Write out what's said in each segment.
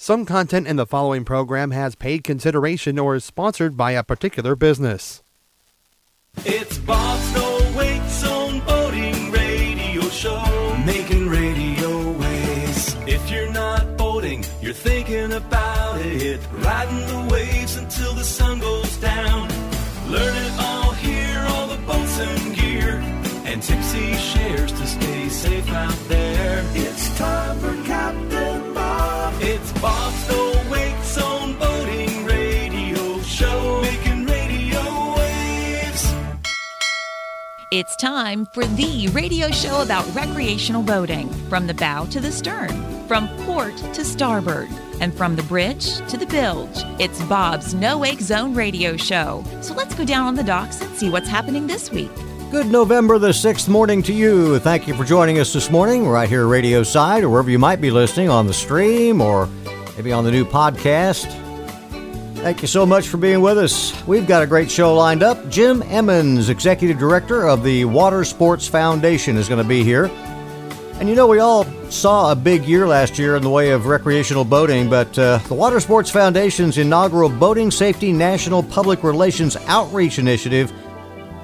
Some content in the following program has paid consideration or is sponsored by a particular business. It's Zone Boating Radio Show, making radio waves. If you're not boating, you're thinking about it. Riding the waves until the sun goes down. Learn it all here, all the boats and gear. And Tipsy shares to stay safe out there. It's time for It's time for the radio show about recreational boating from the bow to the stern, from port to starboard, and from the bridge to the bilge. It's Bob's No Wake Zone radio show. So let's go down on the docks and see what's happening this week. Good November the 6th morning to you. Thank you for joining us this morning, right here radio side, or wherever you might be listening on the stream or maybe on the new podcast. Thank you so much for being with us. We've got a great show lined up. Jim Emmons, Executive Director of the Water Sports Foundation, is going to be here. And you know, we all saw a big year last year in the way of recreational boating, but uh, the Water Sports Foundation's inaugural Boating Safety National Public Relations Outreach Initiative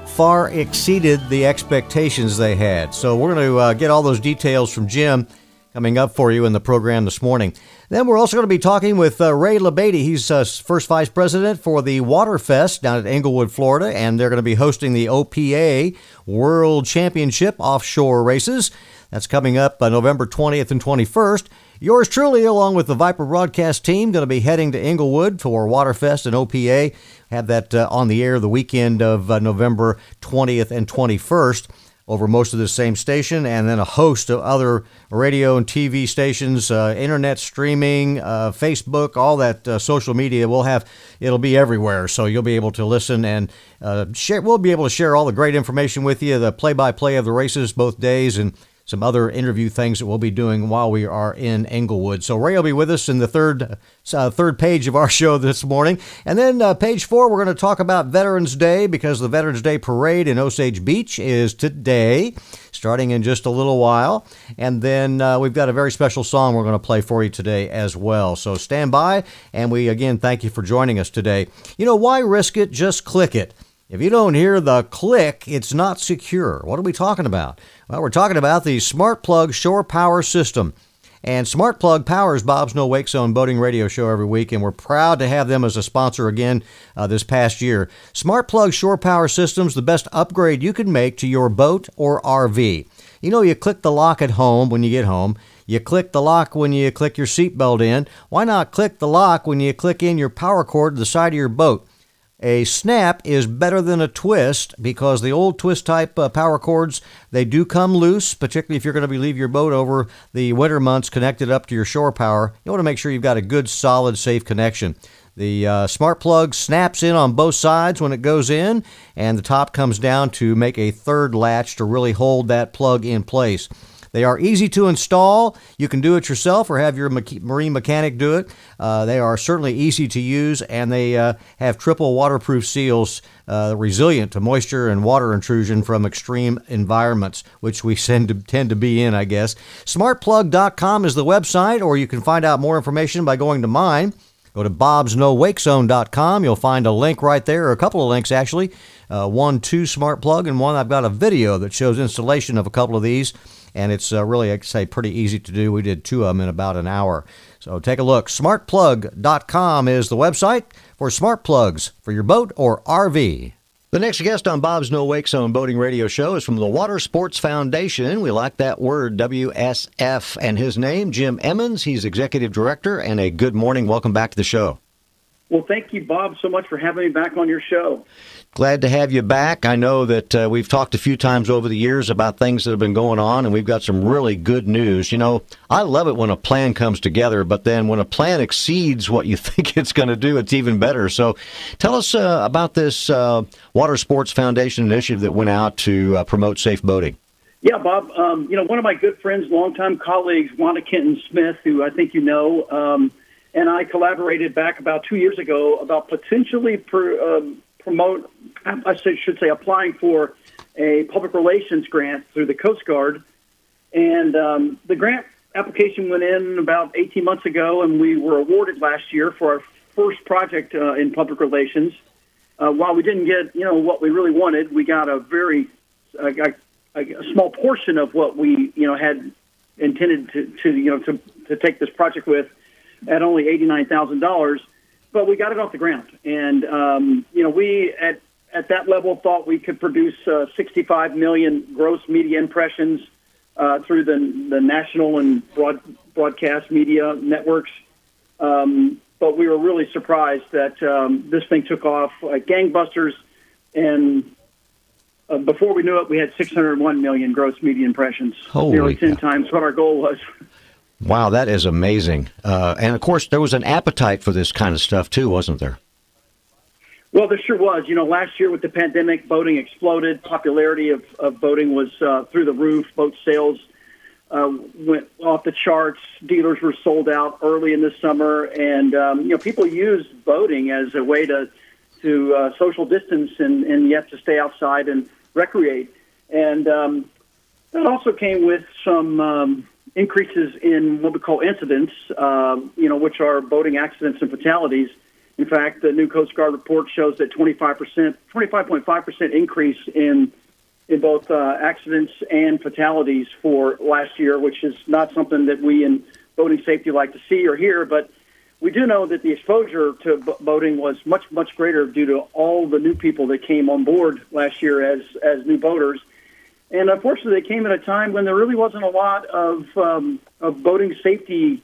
far exceeded the expectations they had. So we're going to uh, get all those details from Jim coming up for you in the program this morning. Then we're also going to be talking with uh, Ray LaBadie. He's uh, first vice president for the Waterfest down at Englewood, Florida, and they're going to be hosting the OPA World Championship offshore races. That's coming up uh, November 20th and 21st. Yours truly, along with the Viper broadcast team, going to be heading to Englewood for Waterfest and OPA. Have that uh, on the air the weekend of uh, November 20th and 21st over most of the same station, and then a host of other radio and TV stations, uh, internet streaming, uh, Facebook, all that uh, social media. We'll have it'll be everywhere, so you'll be able to listen and uh, share. We'll be able to share all the great information with you, the play-by-play of the races both days, and some other interview things that we'll be doing while we are in Englewood. So Ray will be with us in the third uh, third page of our show this morning, and then uh, page four we're going to talk about Veterans Day because the Veterans Day parade in Osage Beach is today, starting in just a little while, and then uh, we've got a very special song we're going to play for you today as well. So stand by, and we again thank you for joining us today. You know why risk it? Just click it. If you don't hear the click, it's not secure. What are we talking about? Well, we're talking about the Smart Plug Shore Power System. And Smart Plug powers Bob's No Wake Zone boating radio show every week, and we're proud to have them as a sponsor again uh, this past year. Smart Plug Shore Power System's the best upgrade you can make to your boat or RV. You know, you click the lock at home when you get home. You click the lock when you click your seatbelt in. Why not click the lock when you click in your power cord to the side of your boat? A snap is better than a twist because the old twist type uh, power cords they do come loose, particularly if you're going to leave your boat over the winter months connected up to your shore power. You want to make sure you've got a good, solid, safe connection. The uh, smart plug snaps in on both sides when it goes in, and the top comes down to make a third latch to really hold that plug in place. They are easy to install. You can do it yourself or have your marine mechanic do it. Uh, they are certainly easy to use, and they uh, have triple waterproof seals, uh, resilient to moisture and water intrusion from extreme environments, which we to, tend to be in, I guess. Smartplug.com is the website, or you can find out more information by going to mine. Go to bobsnowakezone.com. You'll find a link right there, or a couple of links actually. Uh, one two Smart Plug, and one I've got a video that shows installation of a couple of these and it's uh, really, I'd say, pretty easy to do. We did two of them in about an hour. So take a look. Smartplug.com is the website for smart plugs for your boat or RV. The next guest on Bob's No Wake Zone Boating Radio Show is from the Water Sports Foundation. We like that word, WSF. And his name, Jim Emmons. He's Executive Director. And a good morning. Welcome back to the show. Well, thank you, Bob, so much for having me back on your show. Glad to have you back. I know that uh, we've talked a few times over the years about things that have been going on, and we've got some really good news. You know, I love it when a plan comes together, but then when a plan exceeds what you think it's going to do, it's even better. So tell us uh, about this uh, Water Sports Foundation initiative that went out to uh, promote safe boating. Yeah, Bob. Um, you know, one of my good friends, longtime colleagues, Wanda Kenton Smith, who I think you know, um, and I collaborated back about two years ago about potentially per, um, promote, I should say, applying for a public relations grant through the Coast Guard. And um, the grant application went in about 18 months ago, and we were awarded last year for our first project uh, in public relations. Uh, while we didn't get, you know, what we really wanted, we got a very a, a, a small portion of what we, you know, had intended to, to you know, to, to take this project with at only $89,000. But we got it off the ground, and um, you know, we at at that level thought we could produce uh, 65 million gross media impressions uh, through the the national and broad, broadcast media networks. Um, but we were really surprised that um, this thing took off like gangbusters, and uh, before we knew it, we had 601 million gross media impressions, Holy nearly 10 cow. times what our goal was. Wow, that is amazing. Uh, and of course, there was an appetite for this kind of stuff too, wasn't there? Well, there sure was. You know, last year with the pandemic, boating exploded. Popularity of, of boating was uh, through the roof. Boat sales uh, went off the charts. Dealers were sold out early in the summer, and um, you know, people used boating as a way to to uh, social distance and, and yet to stay outside and recreate. And um, that also came with some um, increases in what we call incidents, um, you know, which are boating accidents and fatalities. In fact, the new Coast Guard report shows that 25%, 25.5% increase in in both uh, accidents and fatalities for last year, which is not something that we in boating safety like to see or hear. But we do know that the exposure to boating was much much greater due to all the new people that came on board last year as as new boaters. And unfortunately, they came at a time when there really wasn't a lot of um, of boating safety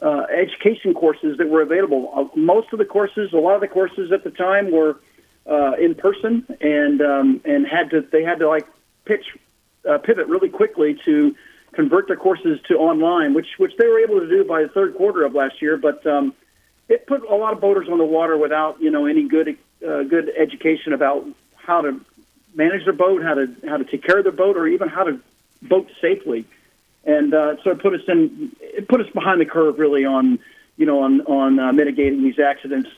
uh, education courses that were available. Uh, most of the courses, a lot of the courses at the time were uh, in person, and um, and had to they had to like pitch uh, pivot really quickly to convert their courses to online, which which they were able to do by the third quarter of last year. But um, it put a lot of boaters on the water without you know any good uh, good education about how to manage their boat, how to how to take care of their boat, or even how to boat safely. And uh, so it put us in it put us behind the curve really on you know on on uh, mitigating these accidents.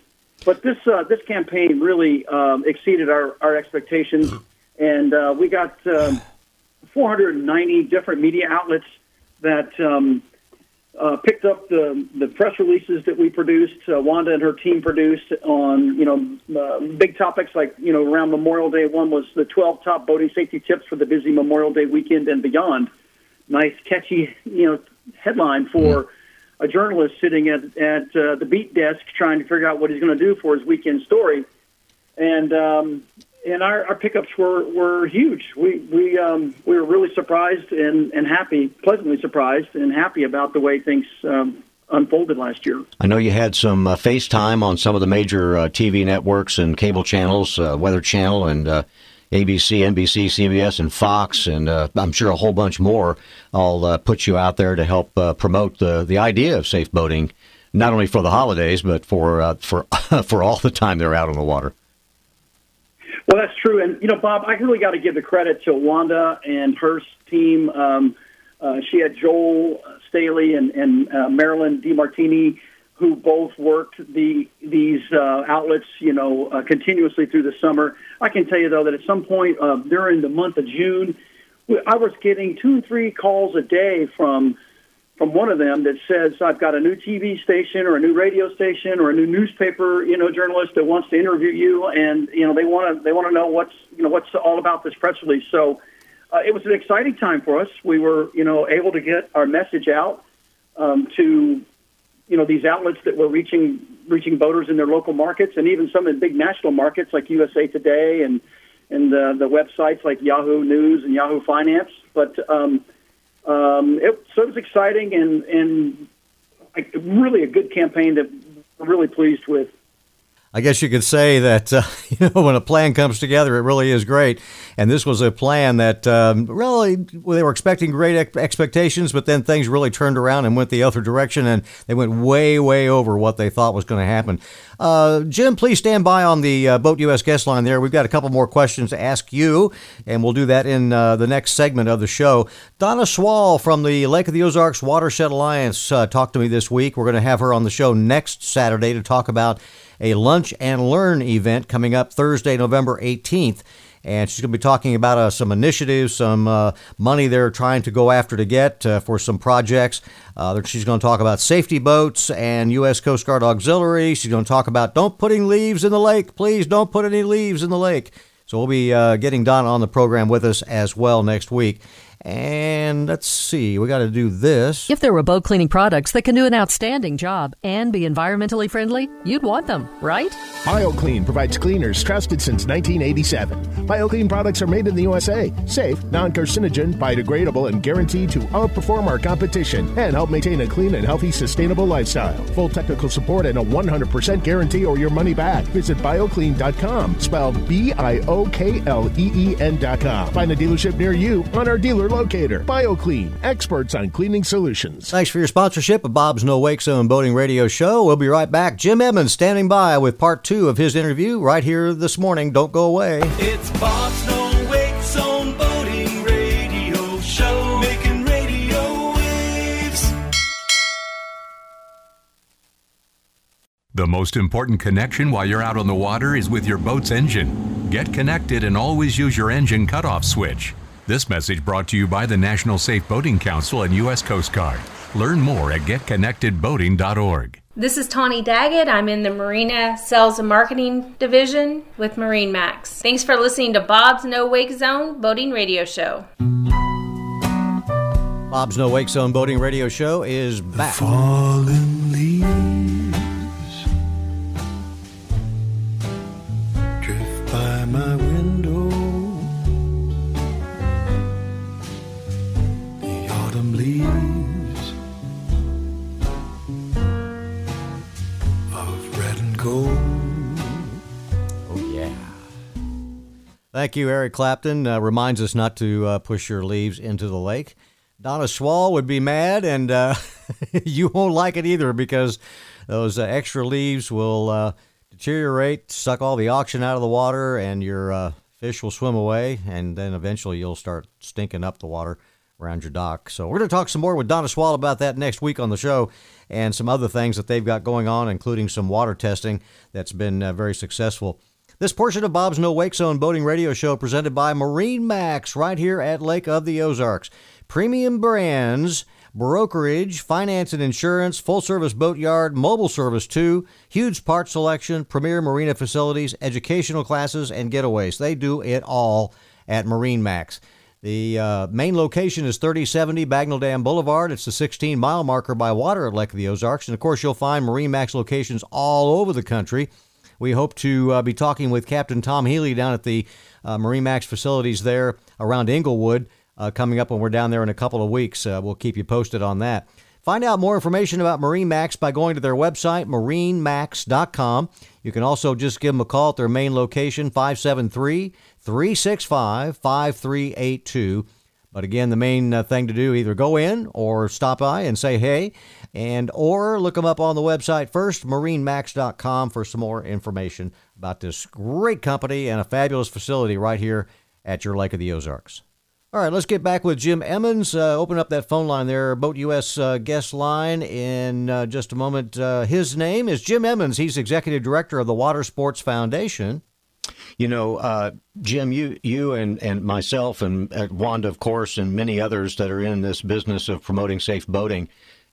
But this uh, this campaign really um, exceeded our, our expectations, and uh, we got um, 490 different media outlets that um, uh, picked up the the press releases that we produced. Uh, Wanda and her team produced on you know uh, big topics like you know around Memorial Day. One was the 12 top boating safety tips for the busy Memorial Day weekend and beyond. Nice catchy you know headline for a journalist sitting at at uh, the beat desk trying to figure out what he's going to do for his weekend story. And um, and our, our pickups were, were huge. We we um, we were really surprised and, and happy, pleasantly surprised and happy about the way things um, unfolded last year. I know you had some uh, FaceTime on some of the major uh, TV networks and cable channels, uh, Weather Channel and uh, ABC, NBC, CBS, and Fox, and uh, I'm sure a whole bunch more. All uh, put you out there to help promote the the idea of safe boating, not only for the holidays but for for for all the time they're out on the water. Well, that's true, and you know, Bob, I really got to give the credit to Wanda and her team. Um, uh, she had Joel Staley and, and uh, Marilyn DeMartini, who both worked the these uh, outlets, you know, uh, continuously through the summer. I can tell you though that at some point uh, during the month of June, I was getting two, and three calls a day from from one of them that says I've got a new TV station or a new radio station or a new newspaper, you know, journalist that wants to interview you, and you know they want to they want to know what's you know what's all about this press release. So uh, it was an exciting time for us. We were you know able to get our message out um, to you know these outlets that were reaching reaching voters in their local markets and even some in big national markets like USA Today and and uh, the websites like Yahoo News and Yahoo Finance. But um, um, it, so it was exciting and and really a good campaign that we're really pleased with. I guess you could say that uh, you know when a plan comes together, it really is great. And this was a plan that um, really they were expecting great ex- expectations, but then things really turned around and went the other direction, and they went way, way over what they thought was going to happen. Uh, Jim, please stand by on the uh, Boat US guest line there. We've got a couple more questions to ask you, and we'll do that in uh, the next segment of the show. Donna Swall from the Lake of the Ozarks Watershed Alliance uh, talked to me this week. We're going to have her on the show next Saturday to talk about a lunch and learn event coming up Thursday, November 18th. and she's going to be talking about uh, some initiatives, some uh, money they're trying to go after to get uh, for some projects. Uh, she's going to talk about safety boats and U.S. Coast Guard auxiliary. She's going to talk about don't putting leaves in the lake. Please don't put any leaves in the lake. So we'll be uh, getting Donna on the program with us as well next week. And let's see, we got to do this. If there were boat cleaning products that can do an outstanding job and be environmentally friendly, you'd want them, right? Biokleen provides cleaners trusted since 1987. Biokleen products are made in the USA, safe, non carcinogen, biodegradable, and guaranteed to outperform our competition and help maintain a clean and healthy, sustainable lifestyle. Full technical support and a 100% guarantee or your money back. Visit biokleen.com, spelled B I O K L E E N.com. Find a dealership near you on our dealer locator. Biokleen, experts on cleaning solutions. Thanks for your sponsorship of Bob's No Wake Zone Boating Radio Show. We'll be right back. Jim Emmons standing by with part two of his interview right here this morning. Don't go away. It's Bob's No Wake Zone Boating Radio Show, making radio waves. The most important connection while you're out on the water is with your boat's engine. Get connected and always use your engine cutoff switch. This message brought to you by the National Safe Boating Council and U.S. Coast Guard. Learn more at getconnectedboating.org. This is Tawny Daggett. I'm in the Marina Sales and Marketing Division with Marine Max. Thanks for listening to Bob's No Wake Zone Boating Radio Show. Bob's No Wake Zone Boating Radio Show is back. Fallen Thank you, Eric Clapton. Uh, reminds us not to uh, push your leaves into the lake. Donna Swall would be mad, and uh, you won't like it either because those uh, extra leaves will uh, deteriorate, suck all the oxygen out of the water, and your uh, fish will swim away, and then eventually you'll start stinking up the water around your dock. So we're going to talk some more with Donna Swall about that next week on the show and some other things that they've got going on, including some water testing that's been very successful. This portion of Bob's No Wake Zone Boating Radio Show presented by Marine Max right here at Lake of the Ozarks. Premium brands, brokerage, finance and insurance, full service boat yard, mobile service too, huge part selection, premier marina facilities, educational classes, and getaways. They do it all at Marine Max. The uh, main location is 3070 Bagnell Dam Boulevard. It's the 16 mile marker by water at Lake of the Ozarks. And of course, you'll find Marine Max locations all over the country. We hope to uh, be talking with Captain Tom Healy down at the uh, Marine Max facilities there around Englewood uh, coming up when we're down there in a couple of weeks. Uh, we'll keep you posted on that. Find out more information about Marine Max by going to their website, marinemax.com. You can also just give them a call at their main location, 573 365 5382. But again, the main uh, thing to do either go in or stop by and say hey, and or look them up on the website first, marinemax.com for some more information about this great company and a fabulous facility right here at your Lake of the Ozarks. All right, let's get back with Jim Emmons. Uh, open up that phone line there, Boat US uh, guest line, in uh, just a moment. Uh, his name is Jim Emmons. He's executive director of the Water Sports Foundation. You know, uh, Jim, you you and, and myself and uh, Wanda, of course, and many others that are in this business of promoting safe boating.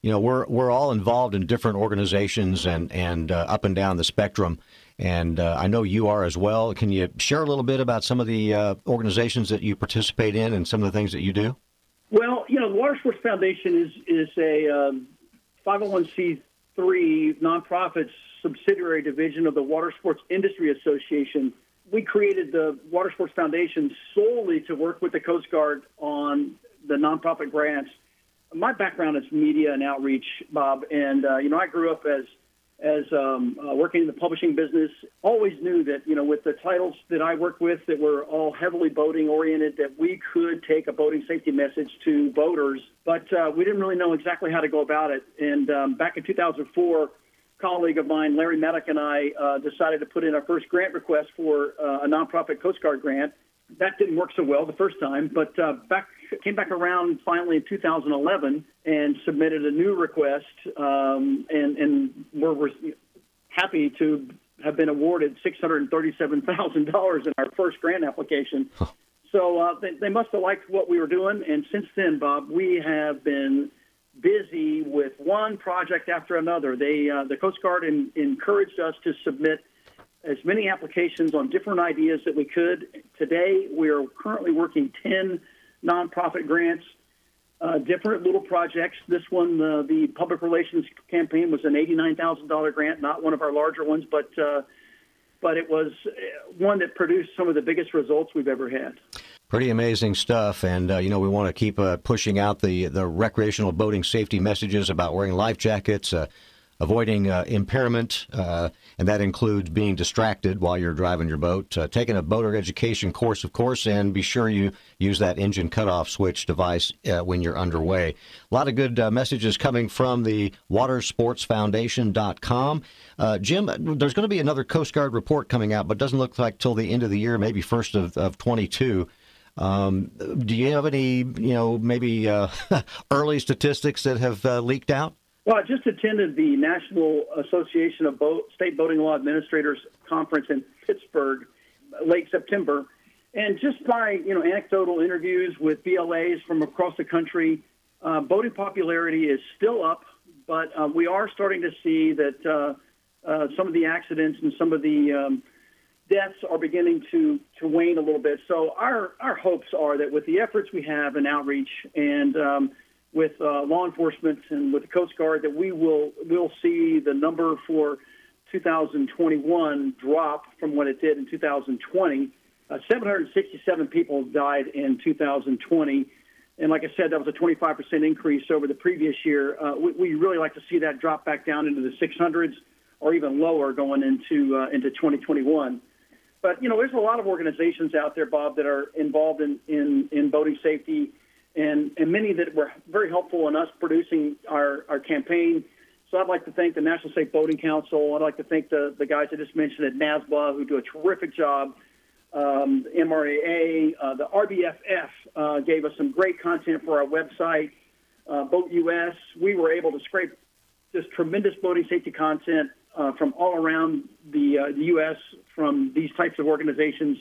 You know, we're we're all involved in different organizations and and uh, up and down the spectrum. And uh, I know you are as well. Can you share a little bit about some of the uh, organizations that you participate in and some of the things that you do? Well, you know, the Water Sports Foundation is is a um, 501c3 nonprofit subsidiary division of the Water Sports Industry Association. We created the Water Sports Foundation solely to work with the Coast Guard on the nonprofit grants. My background is media and outreach, Bob, and uh, you know, I grew up as as um, uh, working in the publishing business, always knew that you know with the titles that I worked with that were all heavily boating oriented, that we could take a boating safety message to boaters, but uh, we didn't really know exactly how to go about it. And um, back in 2004, colleague of mine, Larry Maddock, and I uh, decided to put in our first grant request for uh, a nonprofit Coast Guard grant. That didn't work so well the first time, but uh, back came back around finally in 2011 and submitted a new request, um, and, and we're, we're happy to have been awarded $637,000 in our first grant application. So uh, they, they must have liked what we were doing. And since then, Bob, we have been busy with one project after another. They, uh, the Coast Guard in, encouraged us to submit as many applications on different ideas that we could. Today, we are currently working 10 nonprofit grants, uh, different little projects. This one, the public relations campaign, was an $89,000 grant, not one of our larger ones, but uh, but it was uh, one that produced some of the biggest results we've ever had. Pretty amazing stuff, and uh, you know we want to keep uh, pushing out the the recreational boating safety messages about wearing life jackets, uh, avoiding uh, impairment, uh, and that includes being distracted while you're driving your boat, uh, taking a boater education course, of course, and be sure you use that engine cutoff switch device uh, when you're underway. A lot of good uh, messages coming from the watersportsfoundation.com. Uh, Jim, there's going to be another Coast Guard report coming out, but doesn't look like till the end of the year, maybe first of, of 22. Um, do you have any, you know, maybe early statistics that have leaked out? Well, I just attended the National Association of Boat, State Boating Law Administrators conference in Pittsburgh, late September, and just by you know anecdotal interviews with BLAs from across the country, uh, boating popularity is still up, but uh, we are starting to see that uh, uh, some of the accidents and some of the um, deaths are beginning to to wane a little bit. So our our hopes are that with the efforts we have in outreach and um, with uh, law enforcement and with the Coast Guard that we will will see the number for 2021 drop from what it did in 2020. Uh, 767 people died in 2020, and like I said, that was a 25% increase over the previous year. Uh, we, we really like to see that drop back down into the 600s or even lower going into uh, into 2021. But you know, there's a lot of organizations out there, Bob, that are involved in in, in boating safety and, and many that were very helpful in us producing our, our campaign. So I'd like to thank the National Safe Boating Council. I'd like to thank the, the guys I just mentioned at NASBA who do a terrific job. Um, MRAA, uh, the RBFF uh, gave us some great content for our website. Uh, Boat US, we were able to scrape just tremendous boating safety content uh, from all around the, uh, the U.S. from these types of organizations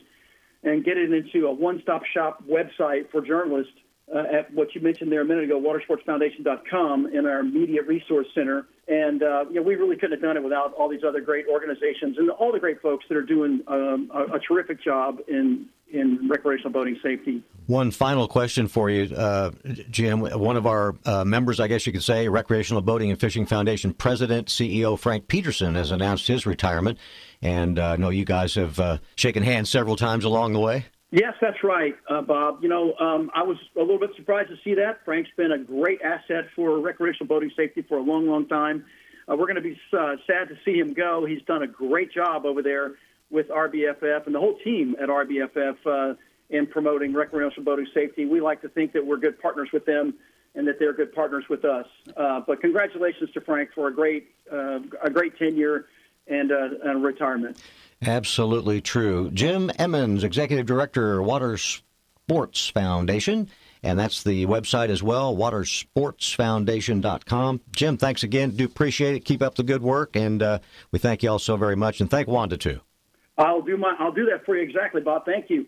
and get it into a one-stop shop website for journalists uh, at what you mentioned there a minute ago, watersportsfoundation.com, in our media resource center. And uh, you know, we really couldn't have done it without all these other great organizations and all the great folks that are doing um, a, a, terrific job in in recreational boating safety. One final question for you, uh, Jim. One of our uh, members, I guess you could say, Recreational Boating and Fishing Foundation President, CEO Frank Peterson, has announced his retirement. And uh, I know you guys have uh, shaken hands several times along the way. Yes, that's right, uh, Bob. You know, um, I was a little bit surprised to see that. Frank's been a great asset for recreational boating safety for a long, long time. Uh, we're going to be uh, sad to see him go. He's done a great job over there with RBFF and the whole team at RBFF uh, in promoting recreational boating safety. We like to think that we're good partners with them and that they're good partners with us. Uh, but congratulations to Frank for a great, uh, a great tenure and, and retirement. Absolutely true. Jim Emmons, Executive Director, Water Sports Foundation. And that's the website as well, watersportsfoundation.com. Jim, thanks again. Do appreciate it. Keep up the good work. And uh, we thank you all so very much. And thank Wanda, too. I'll do my I'll do that for you exactly, Bob. Thank you.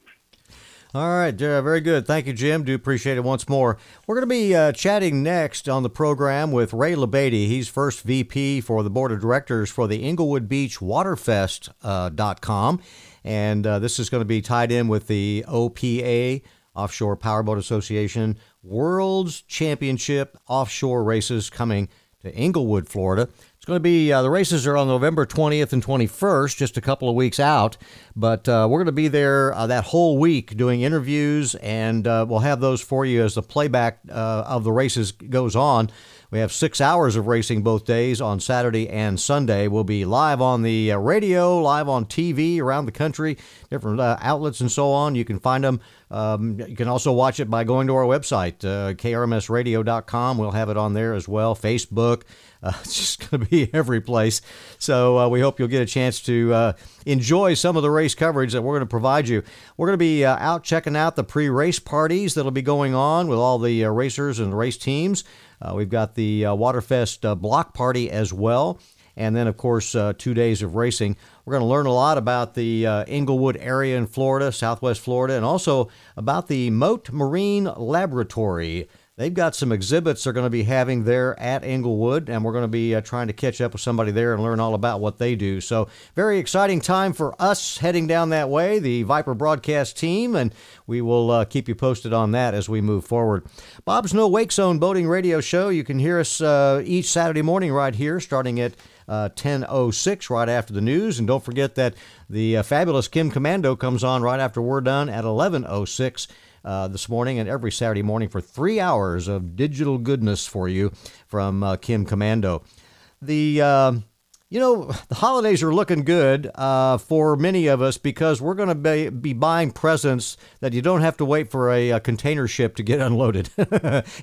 All right, uh, very good. Thank you, Jim. Do appreciate it once more. We're going to be uh, chatting next on the program with Ray LaBadie. He's first VP for the board of directors for the Englewood Beach Waterfest.com. Uh, and uh, this is going to be tied in with the OPA, Offshore Powerboat Association, World's Championship Offshore Races coming to Englewood, Florida going to be uh, the races are on November 20th and 21st, just a couple of weeks out. But uh, we're going to be there uh, that whole week doing interviews, and uh, we'll have those for you as the playback uh, of the races goes on. We have six hours of racing both days on Saturday and Sunday. We'll be live on the uh, radio, live on TV around the country, different outlets and so on. You can find them. Um, you can also watch it by going to our website, krmsradio.com. We'll have it on there as well. Facebook. Uh, it's just going to be every place. So uh, we hope you'll get a chance to uh, enjoy some of the race coverage that we're going to provide you. We're going to be uh, out checking out the pre-race parties that'll be going on with all the uh, racers and race teams. Uh, we've got the Waterfest block party as well. and then, of course, uh, two days of racing. We're going to learn a lot about the uh, Englewood area in Florida, Southwest Florida, and also about the Mote Marine Laboratory. They've got some exhibits they're going to be having there at Englewood, and we're going to be uh, trying to catch up with somebody there and learn all about what they do. So, very exciting time for us heading down that way, the Viper broadcast team, and we will uh, keep you posted on that as we move forward. Bob's No Wake Zone Boating Radio Show. You can hear us uh, each Saturday morning right here, starting at uh, 10.06 right after the news. And don't forget that the uh, fabulous Kim Komando comes on right after we're done at 11.06 uh, this morning and every Saturday morning for three hours of digital goodness for you from uh, Kim Komando. The uh, you know the holidays are looking good uh, for many of us because we're going to be, be buying presents that you don't have to wait for a, a container ship to get unloaded.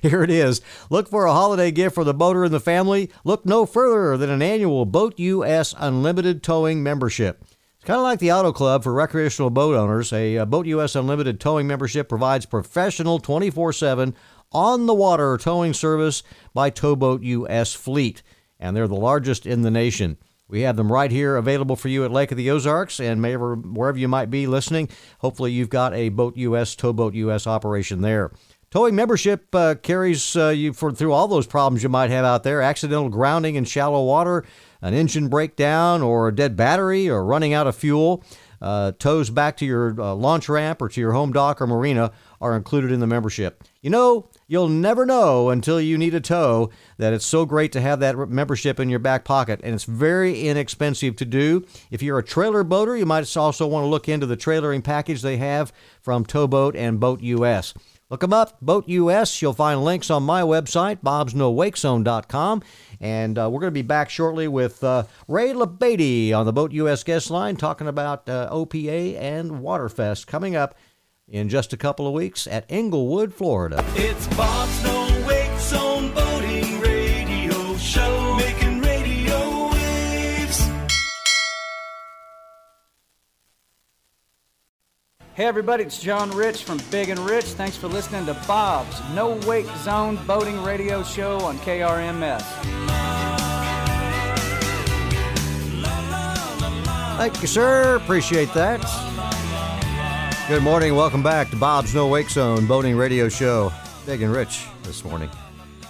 Here it is. Look for a holiday gift for the boater and the family. Look no further than an annual Boat US Unlimited Towing membership. Kind of like the Auto Club for recreational boat owners, a uh, Boat US Unlimited towing membership provides professional 24 7 on the water towing service by Towboat US Fleet, and they're the largest in the nation. We have them right here available for you at Lake of the Ozarks and wherever you might be listening. Hopefully, you've got a Boat US, Towboat US operation there. Towing membership uh, carries uh, you for, through all those problems you might have out there accidental grounding in shallow water, an engine breakdown, or a dead battery, or running out of fuel. Uh, tows back to your uh, launch ramp or to your home dock or marina are included in the membership. You know, you'll never know until you need a tow that it's so great to have that membership in your back pocket, and it's very inexpensive to do. If you're a trailer boater, you might also want to look into the trailering package they have from Towboat and Boat US. Look them up, Boat US. You'll find links on my website, bobsnowakezone.com. And uh, we're going to be back shortly with uh, Ray Labadie on the Boat US guest line talking about uh, OPA and Waterfest coming up in just a couple of weeks at Englewood, Florida. It's Bob's No Hey everybody, it's John Rich from Big and Rich. Thanks for listening to Bob's No Wake Zone Boating Radio Show on KRMS. Thank you, sir. Appreciate that. Good morning. Welcome back to Bob's No Wake Zone Boating Radio Show. Big and Rich this morning.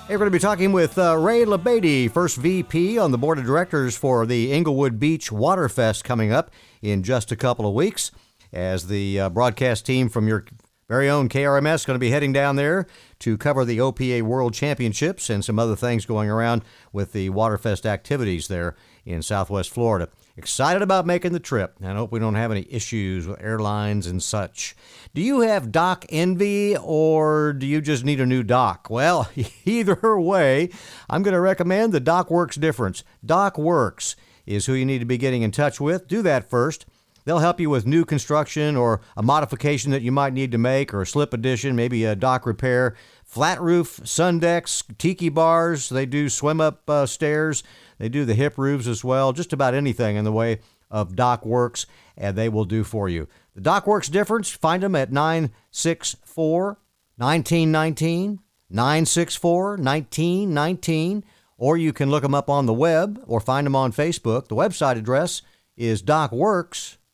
Hey, we're going to be talking with uh, Ray Labadie, first VP on the board of directors for the Englewood Beach Waterfest coming up in just a couple of weeks as the uh, broadcast team from your very own KRMS going to be heading down there to cover the OPA World Championships and some other things going around with the Waterfest activities there in Southwest Florida. Excited about making the trip and hope we don't have any issues with airlines and such. Do you have dock envy or do you just need a new dock? Well, either way, I'm going to recommend the Dock Works difference. Dock Works is who you need to be getting in touch with. Do that first. They'll help you with new construction or a modification that you might need to make or a slip addition, maybe a dock repair, flat roof, sun decks, tiki bars. They do swim up uh, stairs. They do the hip roofs as well. Just about anything in the way of dock works, and they will do for you. The dock works difference, find them at 964 1919, 964 1919, or you can look them up on the web or find them on Facebook. The website address is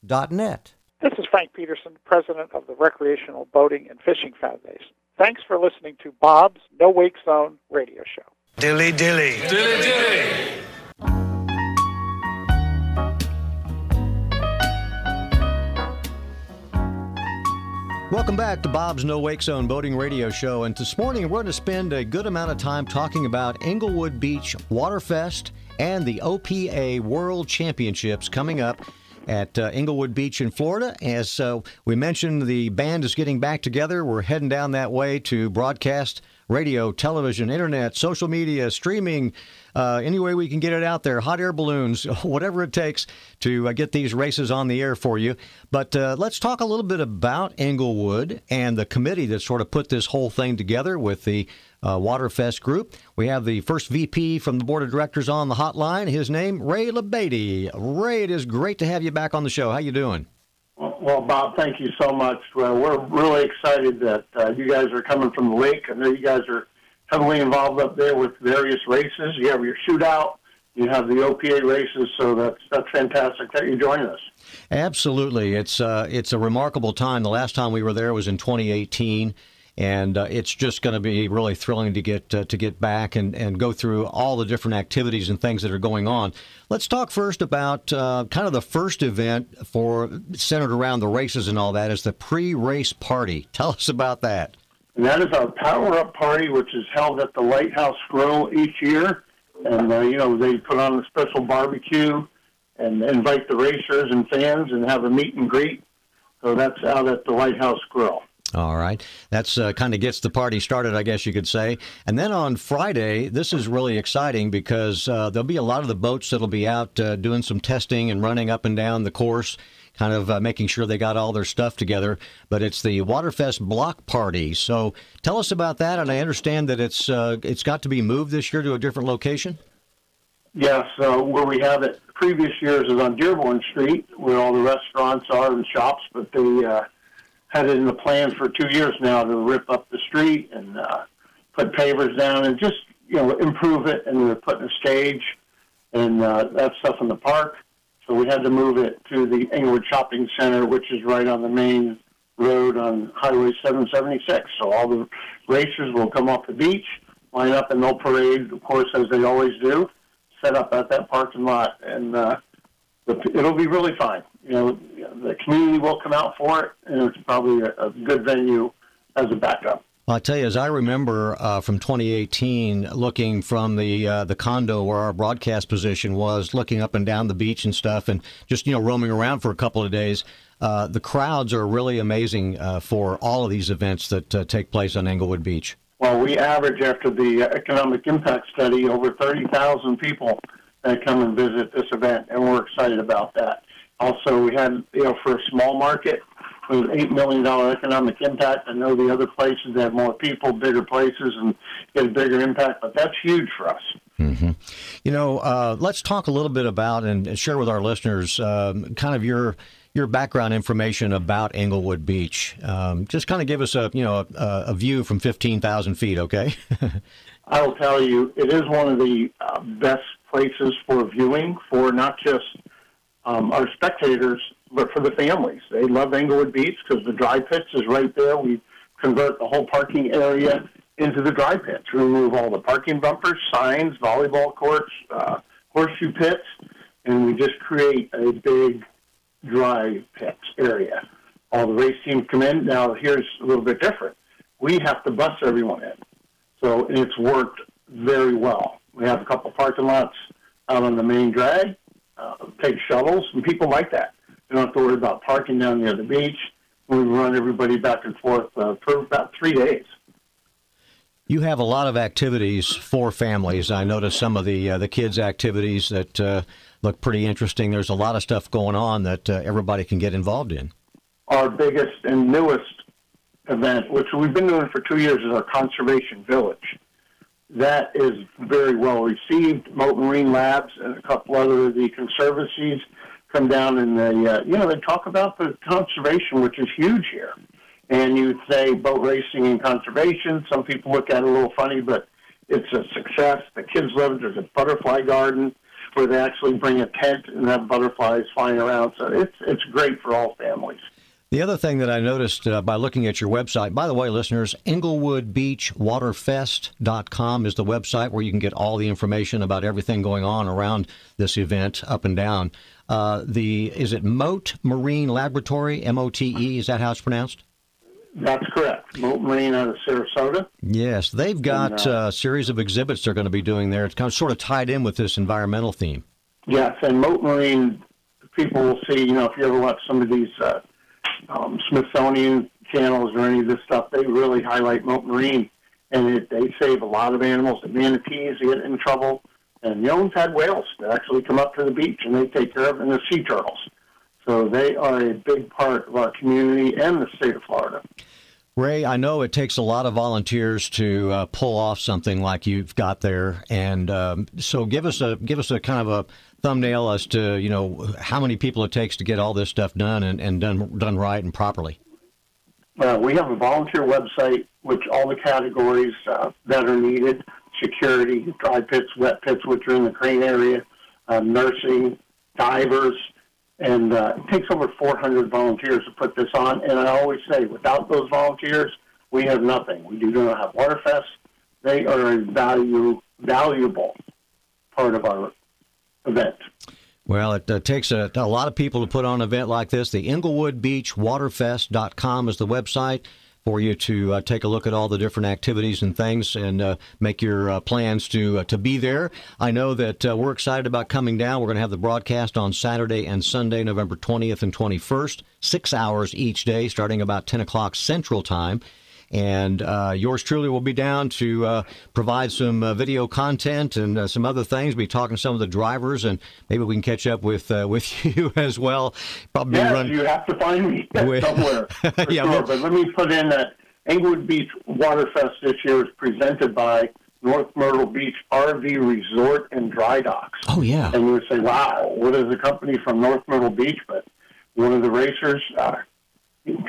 dockworks.net. This is Frank Peterson, president of the Recreational Boating and Fishing Foundation. Thanks for listening to Bob's No Wake Zone radio show. Dilly dilly. Dilly dilly. Welcome back to Bob's No Wake Zone Boating Radio Show. And this morning, we're going to spend a good amount of time talking about Englewood Beach Waterfest and the OPA World Championships coming up at uh, Englewood Beach in Florida. As uh, we mentioned, the band is getting back together. We're heading down that way to broadcast radio, television, internet, social media, streaming, uh, any way we can get it out there, hot air balloons, whatever it takes to uh, get these races on the air for you. But uh, let's talk a little bit about Englewood and the committee that sort of put this whole thing together with the uh, Waterfest group. We have the first VP from the board of directors on the hotline. His name, Ray Labadie. Ray, it is great to have you back on the show. How you doing? Well, Bob, thank you so much. Uh, we're really excited that uh, you guys are coming from the lake. I know you guys are heavily involved up there with various races. You have your shootout, You have the OPA races, so that's that's fantastic that you're joining us. Absolutely, it's uh, it's a remarkable time. The last time we were there was in 2018 and uh, it's just going to be really thrilling to get uh, to get back and, and go through all the different activities and things that are going on. Let's talk first about uh, kind of the first event for centered around the races and all that is the pre-race party. Tell us about that. And that is our power up party, which is held at the Lighthouse Grill each year. And uh, you know they put on a special barbecue and invite the racers and fans and have a meet and greet. So that's out at the Lighthouse Grill. All right. That's uh, kind of gets the party started, I guess you could say. And then on Friday, this is really exciting because uh, there'll be a lot of the boats that'll be out uh, doing some testing and running up and down the course, kind of uh, making sure they got all their stuff together. But it's the Waterfest block party. So tell us about that. And I understand that it's uh, it's got to be moved this year to a different location. Yes, uh, where we have it previous years is on Dearborn Street, where all the restaurants are and shops, but they had it in the plan for two years now to rip up the street and uh, put pavers down and just you know improve it. And we are putting a stage and uh, that stuff in the park. So we had to move it to the Englewood Shopping Center, which is right on the main road on Highway 776. So all the racers will come off the beach, line up, and they'll parade, of course, as they always do, set up at that parking lot, and uh, it'll be really fine you know, the community will come out for it, and it's probably a, a good venue as a backup. Well, I tell you, as I remember uh, from 2018, looking from the uh, the condo where our broadcast position was, looking up and down the beach and stuff, and just you know roaming around for a couple of days, uh, the crowds are really amazing uh, for all of these events that uh, take place on Englewood Beach. Well, we average after the economic impact study over 30,000 people that come and visit this event, and we're excited about that. Also, we had, you know, for a small market, it was $8 million economic impact. I know the other places have more people, bigger places, and get a bigger impact, but that's huge for us. Mm-hmm. You know, uh, let's talk a little bit about and share with our listeners um, kind of your your background information about Englewood Beach. Um, just kind of give us a you know a, a view from fifteen thousand feet, okay? I will tell you, it is one of the uh, best places for viewing for not just um, our spectators, but for the families. They love Englewood Beach because the dry pitch is right there. We convert the whole parking area into the dry pitch. We remove all the parking bumpers, signs, volleyball courts, uh, horseshoe pits, and we just create a big dry pitch area. All the race teams come in. Now, here's a little bit different. We have to bus everyone in. So it's worked very well. We have a couple parking lots out on the main drag uh, take shuttles, and people like that. They don't have to worry about parking down near the beach. We run everybody back and forth uh, for about three days. You have a lot of activities for families. I noticed some of the uh, the kids' activities that uh, look pretty interesting. There's a lot of stuff going on that uh, everybody can get involved in. Our biggest and newest event, which we've been doing for two years, is our conservation village that is very well received. Mote Marine Labs and a couple other of the conservancies come down and they, uh, you know, they talk about the conservation, which is huge here. And you'd say boat racing and conservation. Some people look at it a little funny, but it's a success. The kids love it. There's a butterfly garden where they actually bring a tent and have butterflies flying around. So it's it's great for all families. The other thing that I noticed uh, by looking at your website, by the way, listeners, EnglewoodBeachWaterFest.com is the website where you can get all the information about everything going on around this event, up and down. Uh, the is it Mote Marine Laboratory, M O T E? Is that how it's pronounced? That's correct. Mote Marine out of Sarasota. Yes, they've got and, uh, a series of exhibits they're going to be doing there. It's kind of sort of tied in with this environmental theme. Yes, and Mote Marine people will see. You know, if you ever watch some of these uh, um, Smithsonian channels or any of this stuff, they really highlight Mote Marine, and it, they save a lot of animals. The manatees get in trouble, and the we've had whales that actually come up to the beach and they take care of, them, and the sea turtles. So they are a big part of our community and the state of Florida. Ray, I know it takes a lot of volunteers to uh, pull off something like you've got there, and um, so give us a give us a kind of a thumbnail as to you know how many people it takes to get all this stuff done and, and done done right and properly? Uh, we have a volunteer website which all the categories uh, that are needed security, dry pits, wet pits, which are in the crane area, uh, nursing, divers, and uh, it takes over 400 volunteers to put this on. And I always say, without those volunteers, we have nothing. We do not have Waterfest. They are a value, valuable part of our event. Well, it uh, takes a, a, lot of people to put on an event like this. The Englewood Beach Waterfest.com is the website for you to uh, take a look at all the different activities and things and uh, make your uh, plans to uh, to be there. I know that uh, we're excited about coming down. We're going to have the broadcast on Saturday and Sunday, November 20th and 21st, six hours each day, starting about 10 o'clock Central Time. And uh, yours truly will be down to uh, provide some uh, video content and uh, some other things. Be talking to some of the drivers, and maybe we can catch up with uh, with you as well. Probably yes, run... you have to find me with... somewhere. yeah, sure. but let me put in that Englewood Beach Waterfest this year is presented by North Myrtle Beach RV Resort and Dry Docks. Oh yeah, and you would say, "Wow, what is a company from North Myrtle Beach?" But one of the racers, uh,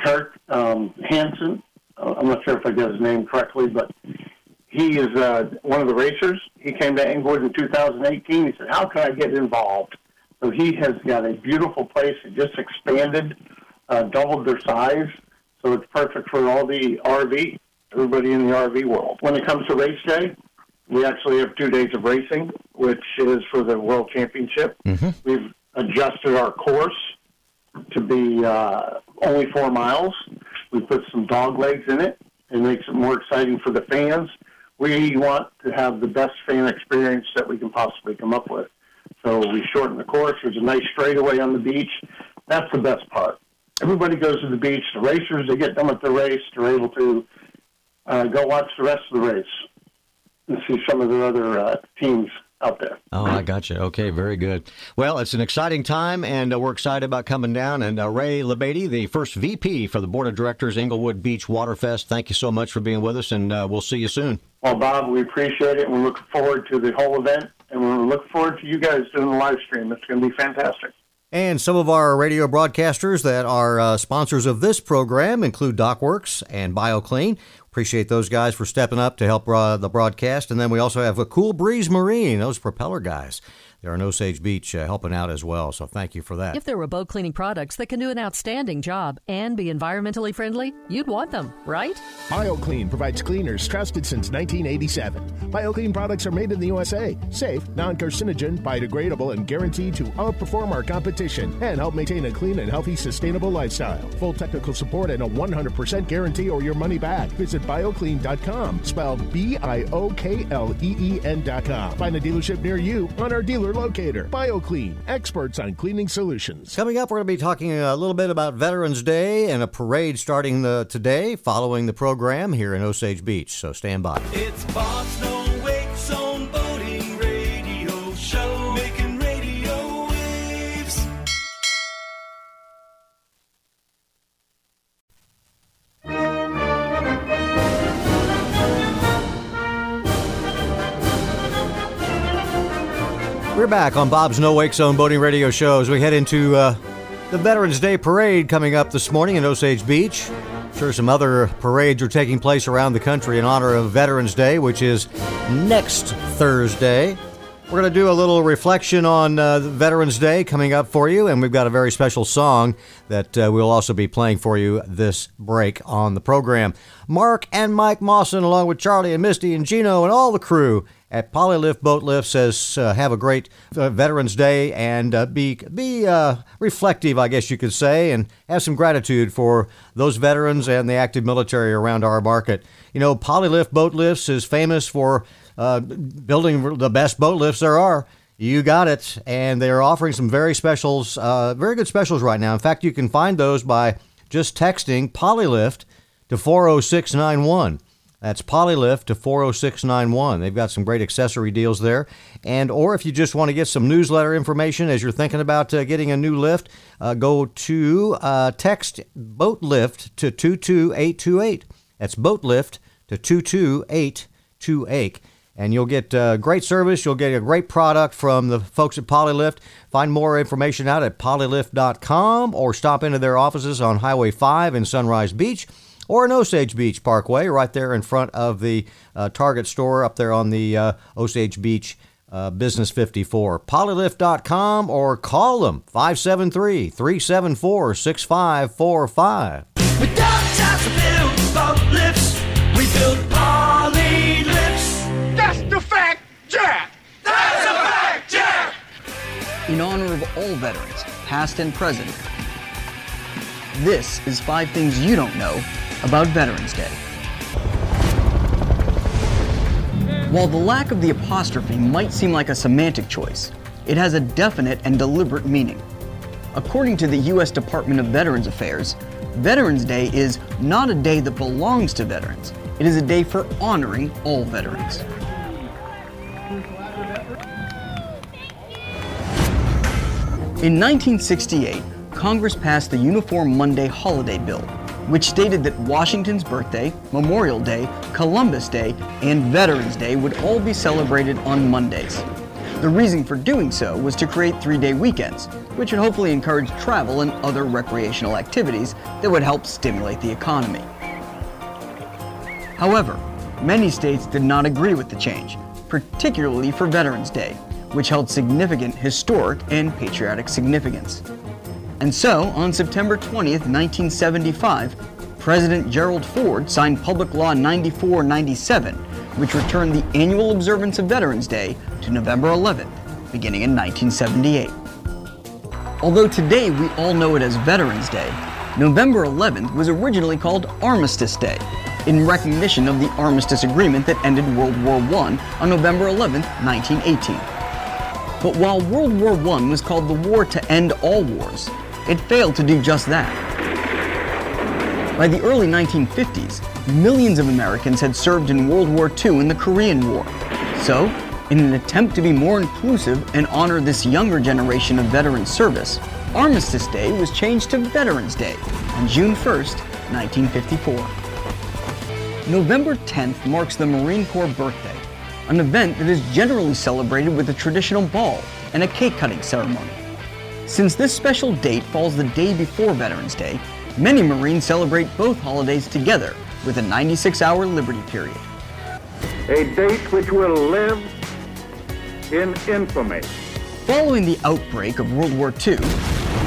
Kurt um, Hansen, I'm not sure if I got his name correctly, but he is uh, one of the racers. He came to Englewood in 2018. He said, "How can I get involved?" So he has got a beautiful place. It just expanded, uh, doubled their size, so it's perfect for all the RV, everybody in the RV world. When it comes to race day, we actually have two days of racing, which is for the World Championship. Mm-hmm. We've adjusted our course to be uh, only four miles. We put some dog legs in it. It makes it more exciting for the fans. We want to have the best fan experience that we can possibly come up with. So we shorten the course. There's a nice straightaway on the beach. That's the best part. Everybody goes to the beach. The racers, they get done with the race. They're able to uh, go watch the rest of the race and see some of the other uh, teams out there. Oh, I got you. Okay, very good. Well, it's an exciting time, and uh, we're excited about coming down. And uh, Ray Labadie, the first VP for the Board of Directors, Englewood Beach Waterfest, thank you so much for being with us, and uh, we'll see you soon. Well, Bob, we appreciate it, and we look forward to the whole event, and we look forward to you guys doing the live stream. It's going to be fantastic. And some of our radio broadcasters that are uh, sponsors of this program include DocWorks and Biokleen. Appreciate those guys for stepping up to help uh, the broadcast. And then we also have a Cool Breeze Marine, those propeller guys. They're in Osage Beach uh, helping out as well, so thank you for that. If there were boat cleaning products that can do an outstanding job and be environmentally friendly, you'd want them, right? Biokleen provides cleaners trusted since 1987. Biokleen products are made in the USA, safe, non carcinogen, biodegradable, and guaranteed to outperform our competition and help maintain a clean and healthy, sustainable lifestyle. Full technical support and a 100% guarantee or your money back. Visit biokleen.com, spelled B I O K L E E N.com. Find a dealership near you on our dealer locator. Biokleen, experts on cleaning solutions. Coming up, we're going to be talking a little bit about Veterans Day and a parade starting the, today following the program here in Osage Beach. So stand by. It's Bob We're back on Bob's No Wake Zone Boating Radio Show as we head into uh, the Veterans Day Parade coming up this morning in Osage Beach. sure some other parades are taking place around the country in honor of Veterans Day, which is next Thursday. We're going to do a little reflection on uh, Veterans Day coming up for you, and we've got a very special song that uh, we'll also be playing for you this break on the program. Mark and Mike Mawson, along with Charlie and Misty and Gino and all the crew at Polylift Boat Lift says, uh, have a great uh, Veterans Day and uh, be be uh, reflective, I guess you could say, and have some gratitude for those veterans and the active military around our market. You know, Polylift Boat Lifts is famous for uh, building the best boat lifts there are. You got it, and they are offering some very specials, uh, very good specials right now. In fact, you can find those by just texting Polylift to 40691. That's Polylift to 40691. They've got some great accessory deals there. And or if you just want to get some newsletter information as you're thinking about uh, getting a new lift, uh, go to uh, text boat lift to 22828. That's boat lift to 22828 and you'll get uh, great service. You'll get a great product from the folks at Polylift. Find more information out at polylift.com or stop into their offices on Highway 5 in Sunrise Beach or an Osage Beach Parkway, right there in front of the uh, Target store up there on the uh, Osage Beach uh, Business 54. Polylift.com or call them 573 374 6545. We don't just build boat lifts, we build poly lifts. That's the fact, Jack. That's a fact, Jack. in honor of all veterans, past and present. This is five things you don't know about Veterans Day. While the lack of the apostrophe might seem like a semantic choice, it has a definite and deliberate meaning. According to the U.S. Department of Veterans Affairs, Veterans Day is not a day that belongs to veterans. It is a day for honoring all veterans. In 1968, Congress passed the Uniform Monday Holiday Bill, which stated that Washington's birthday, Memorial Day, Columbus Day, and Veterans Day would all be celebrated on Mondays. The reason for doing so was to create three day weekends, which would hopefully encourage travel and other recreational activities that would help stimulate the economy. However, many states did not agree with the change, particularly for Veterans Day, which held significant historic and patriotic significance. And so, on September 20th, 1975, President Gerald Ford signed Public Law 9497, which returned the annual observance of Veterans Day to November 11th, beginning in 1978. Although today we all know it as Veterans Day, November 11th was originally called Armistice Day, in recognition of the Armistice Agreement that ended World War I on November 11th, 1918. But while World War I was called the war to end all wars, it failed to do just that. By the early 1950s, millions of Americans had served in World War II and the Korean War. So, in an attempt to be more inclusive and honor this younger generation of veteran service, Armistice Day was changed to Veterans Day on June 1st, 1954. November 10th marks the Marine Corps birthday, an event that is generally celebrated with a traditional ball and a cake cutting ceremony. Since this special date falls the day before Veterans Day, many Marines celebrate both holidays together with a 96 hour Liberty period. A date which will live in infamy. Following the outbreak of World War II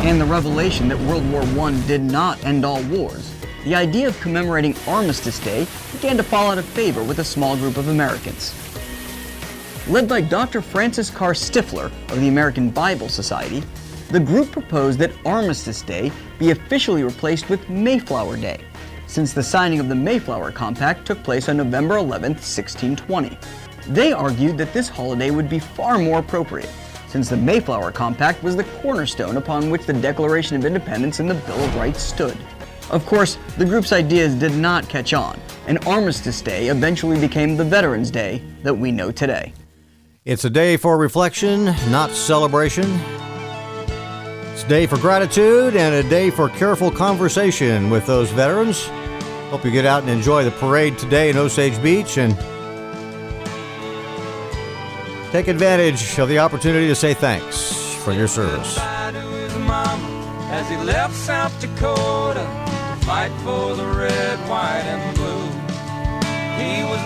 and the revelation that World War I did not end all wars, the idea of commemorating Armistice Day began to fall out of favor with a small group of Americans. Led by Dr. Francis Carr Stifler of the American Bible Society, the group proposed that Armistice Day be officially replaced with Mayflower Day, since the signing of the Mayflower Compact took place on November 11, 1620. They argued that this holiday would be far more appropriate, since the Mayflower Compact was the cornerstone upon which the Declaration of Independence and the Bill of Rights stood. Of course, the group's ideas did not catch on, and Armistice Day eventually became the Veterans Day that we know today. It's a day for reflection, not celebration. Day for gratitude and a day for careful conversation with those veterans. Hope you get out and enjoy the parade today in Osage Beach and take advantage of the opportunity to say thanks for your service. As he left South Dakota to fight for the red, white, and blue. He was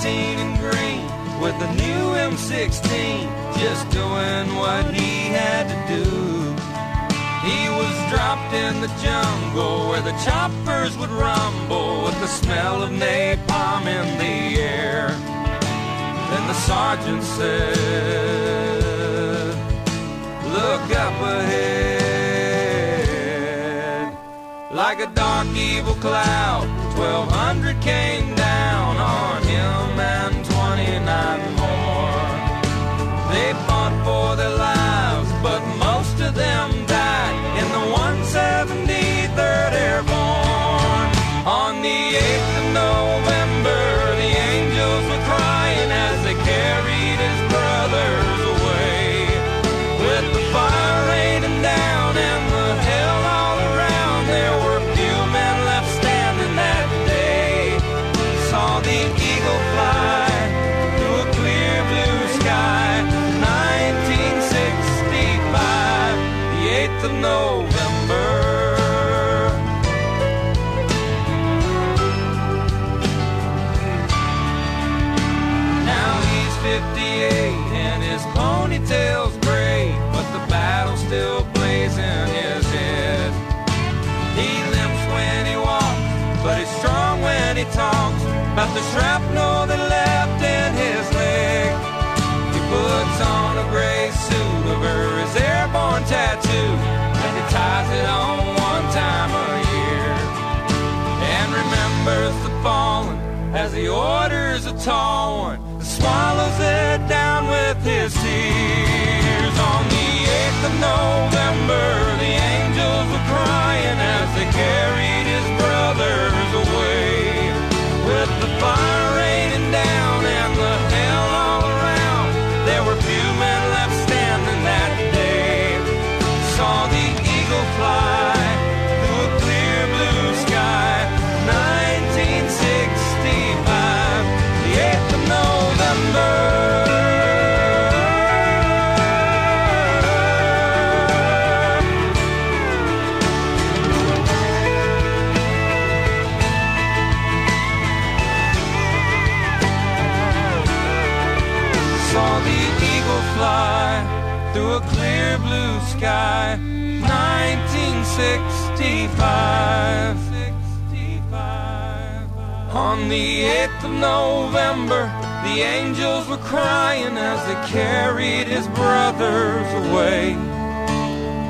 19 and green with a new M16, just doing what he had to do. He was dropped in the jungle where the choppers would rumble with the smell of napalm in the air. Then the sergeant said, Look up ahead. Like a dark evil cloud, 1200 came down the shrapnel that left in his leg. He puts on a gray suit over his airborne tattoo, and he ties it on one time a year. And remembers the fallen as he orders a tall one that swallows it down with his 1965. On the 8th of November, the angels were crying as they carried his brothers away.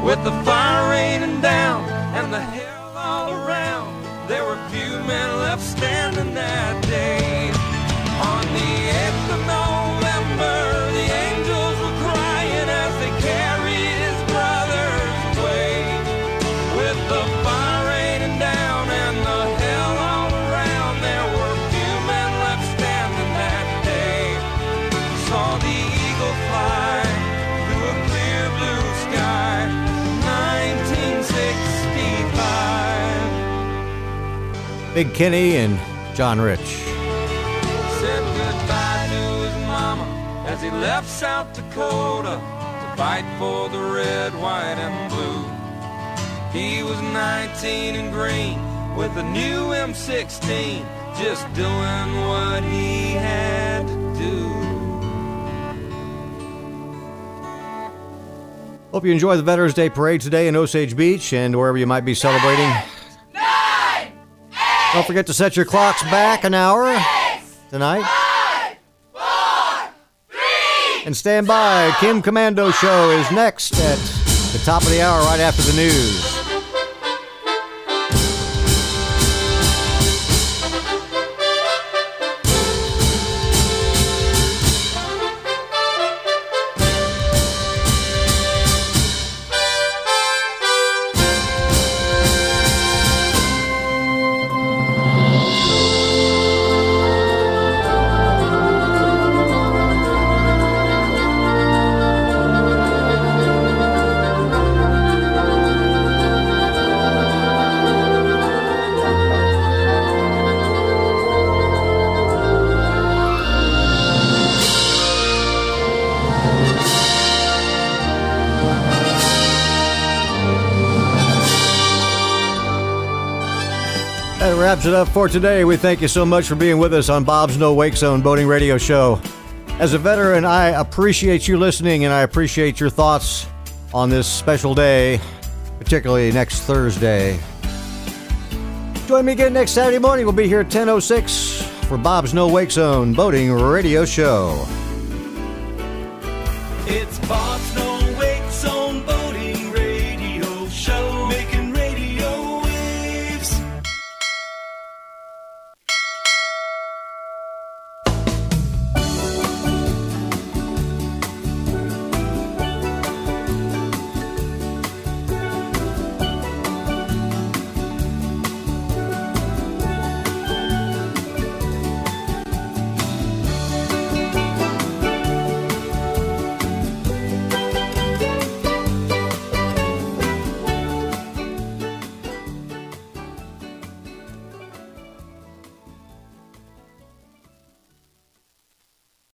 With the fire raining down Big Kenny and John Rich. said goodbye to his mama as he left South Dakota to fight for the red, white, and blue. He was 19 and green with a new M16, just doing what he had to do. Hope you enjoy the Veterans Day Parade today in Osage Beach and wherever you might be celebrating. Don't forget to set your clocks back an hour tonight. and stand by. Kim Komando Show is next at the top of the hour, right after the news. Wraps it up for today. We thank you so much for being with us on Bob's No Wake Zone Boating Radio Show. As a veteran, I appreciate you listening and I appreciate your thoughts on this special day, particularly next Thursday. Join me again next Saturday morning. We'll be here at 10.06 for Bob's No Wake Zone Boating Radio Show. It's Bob's No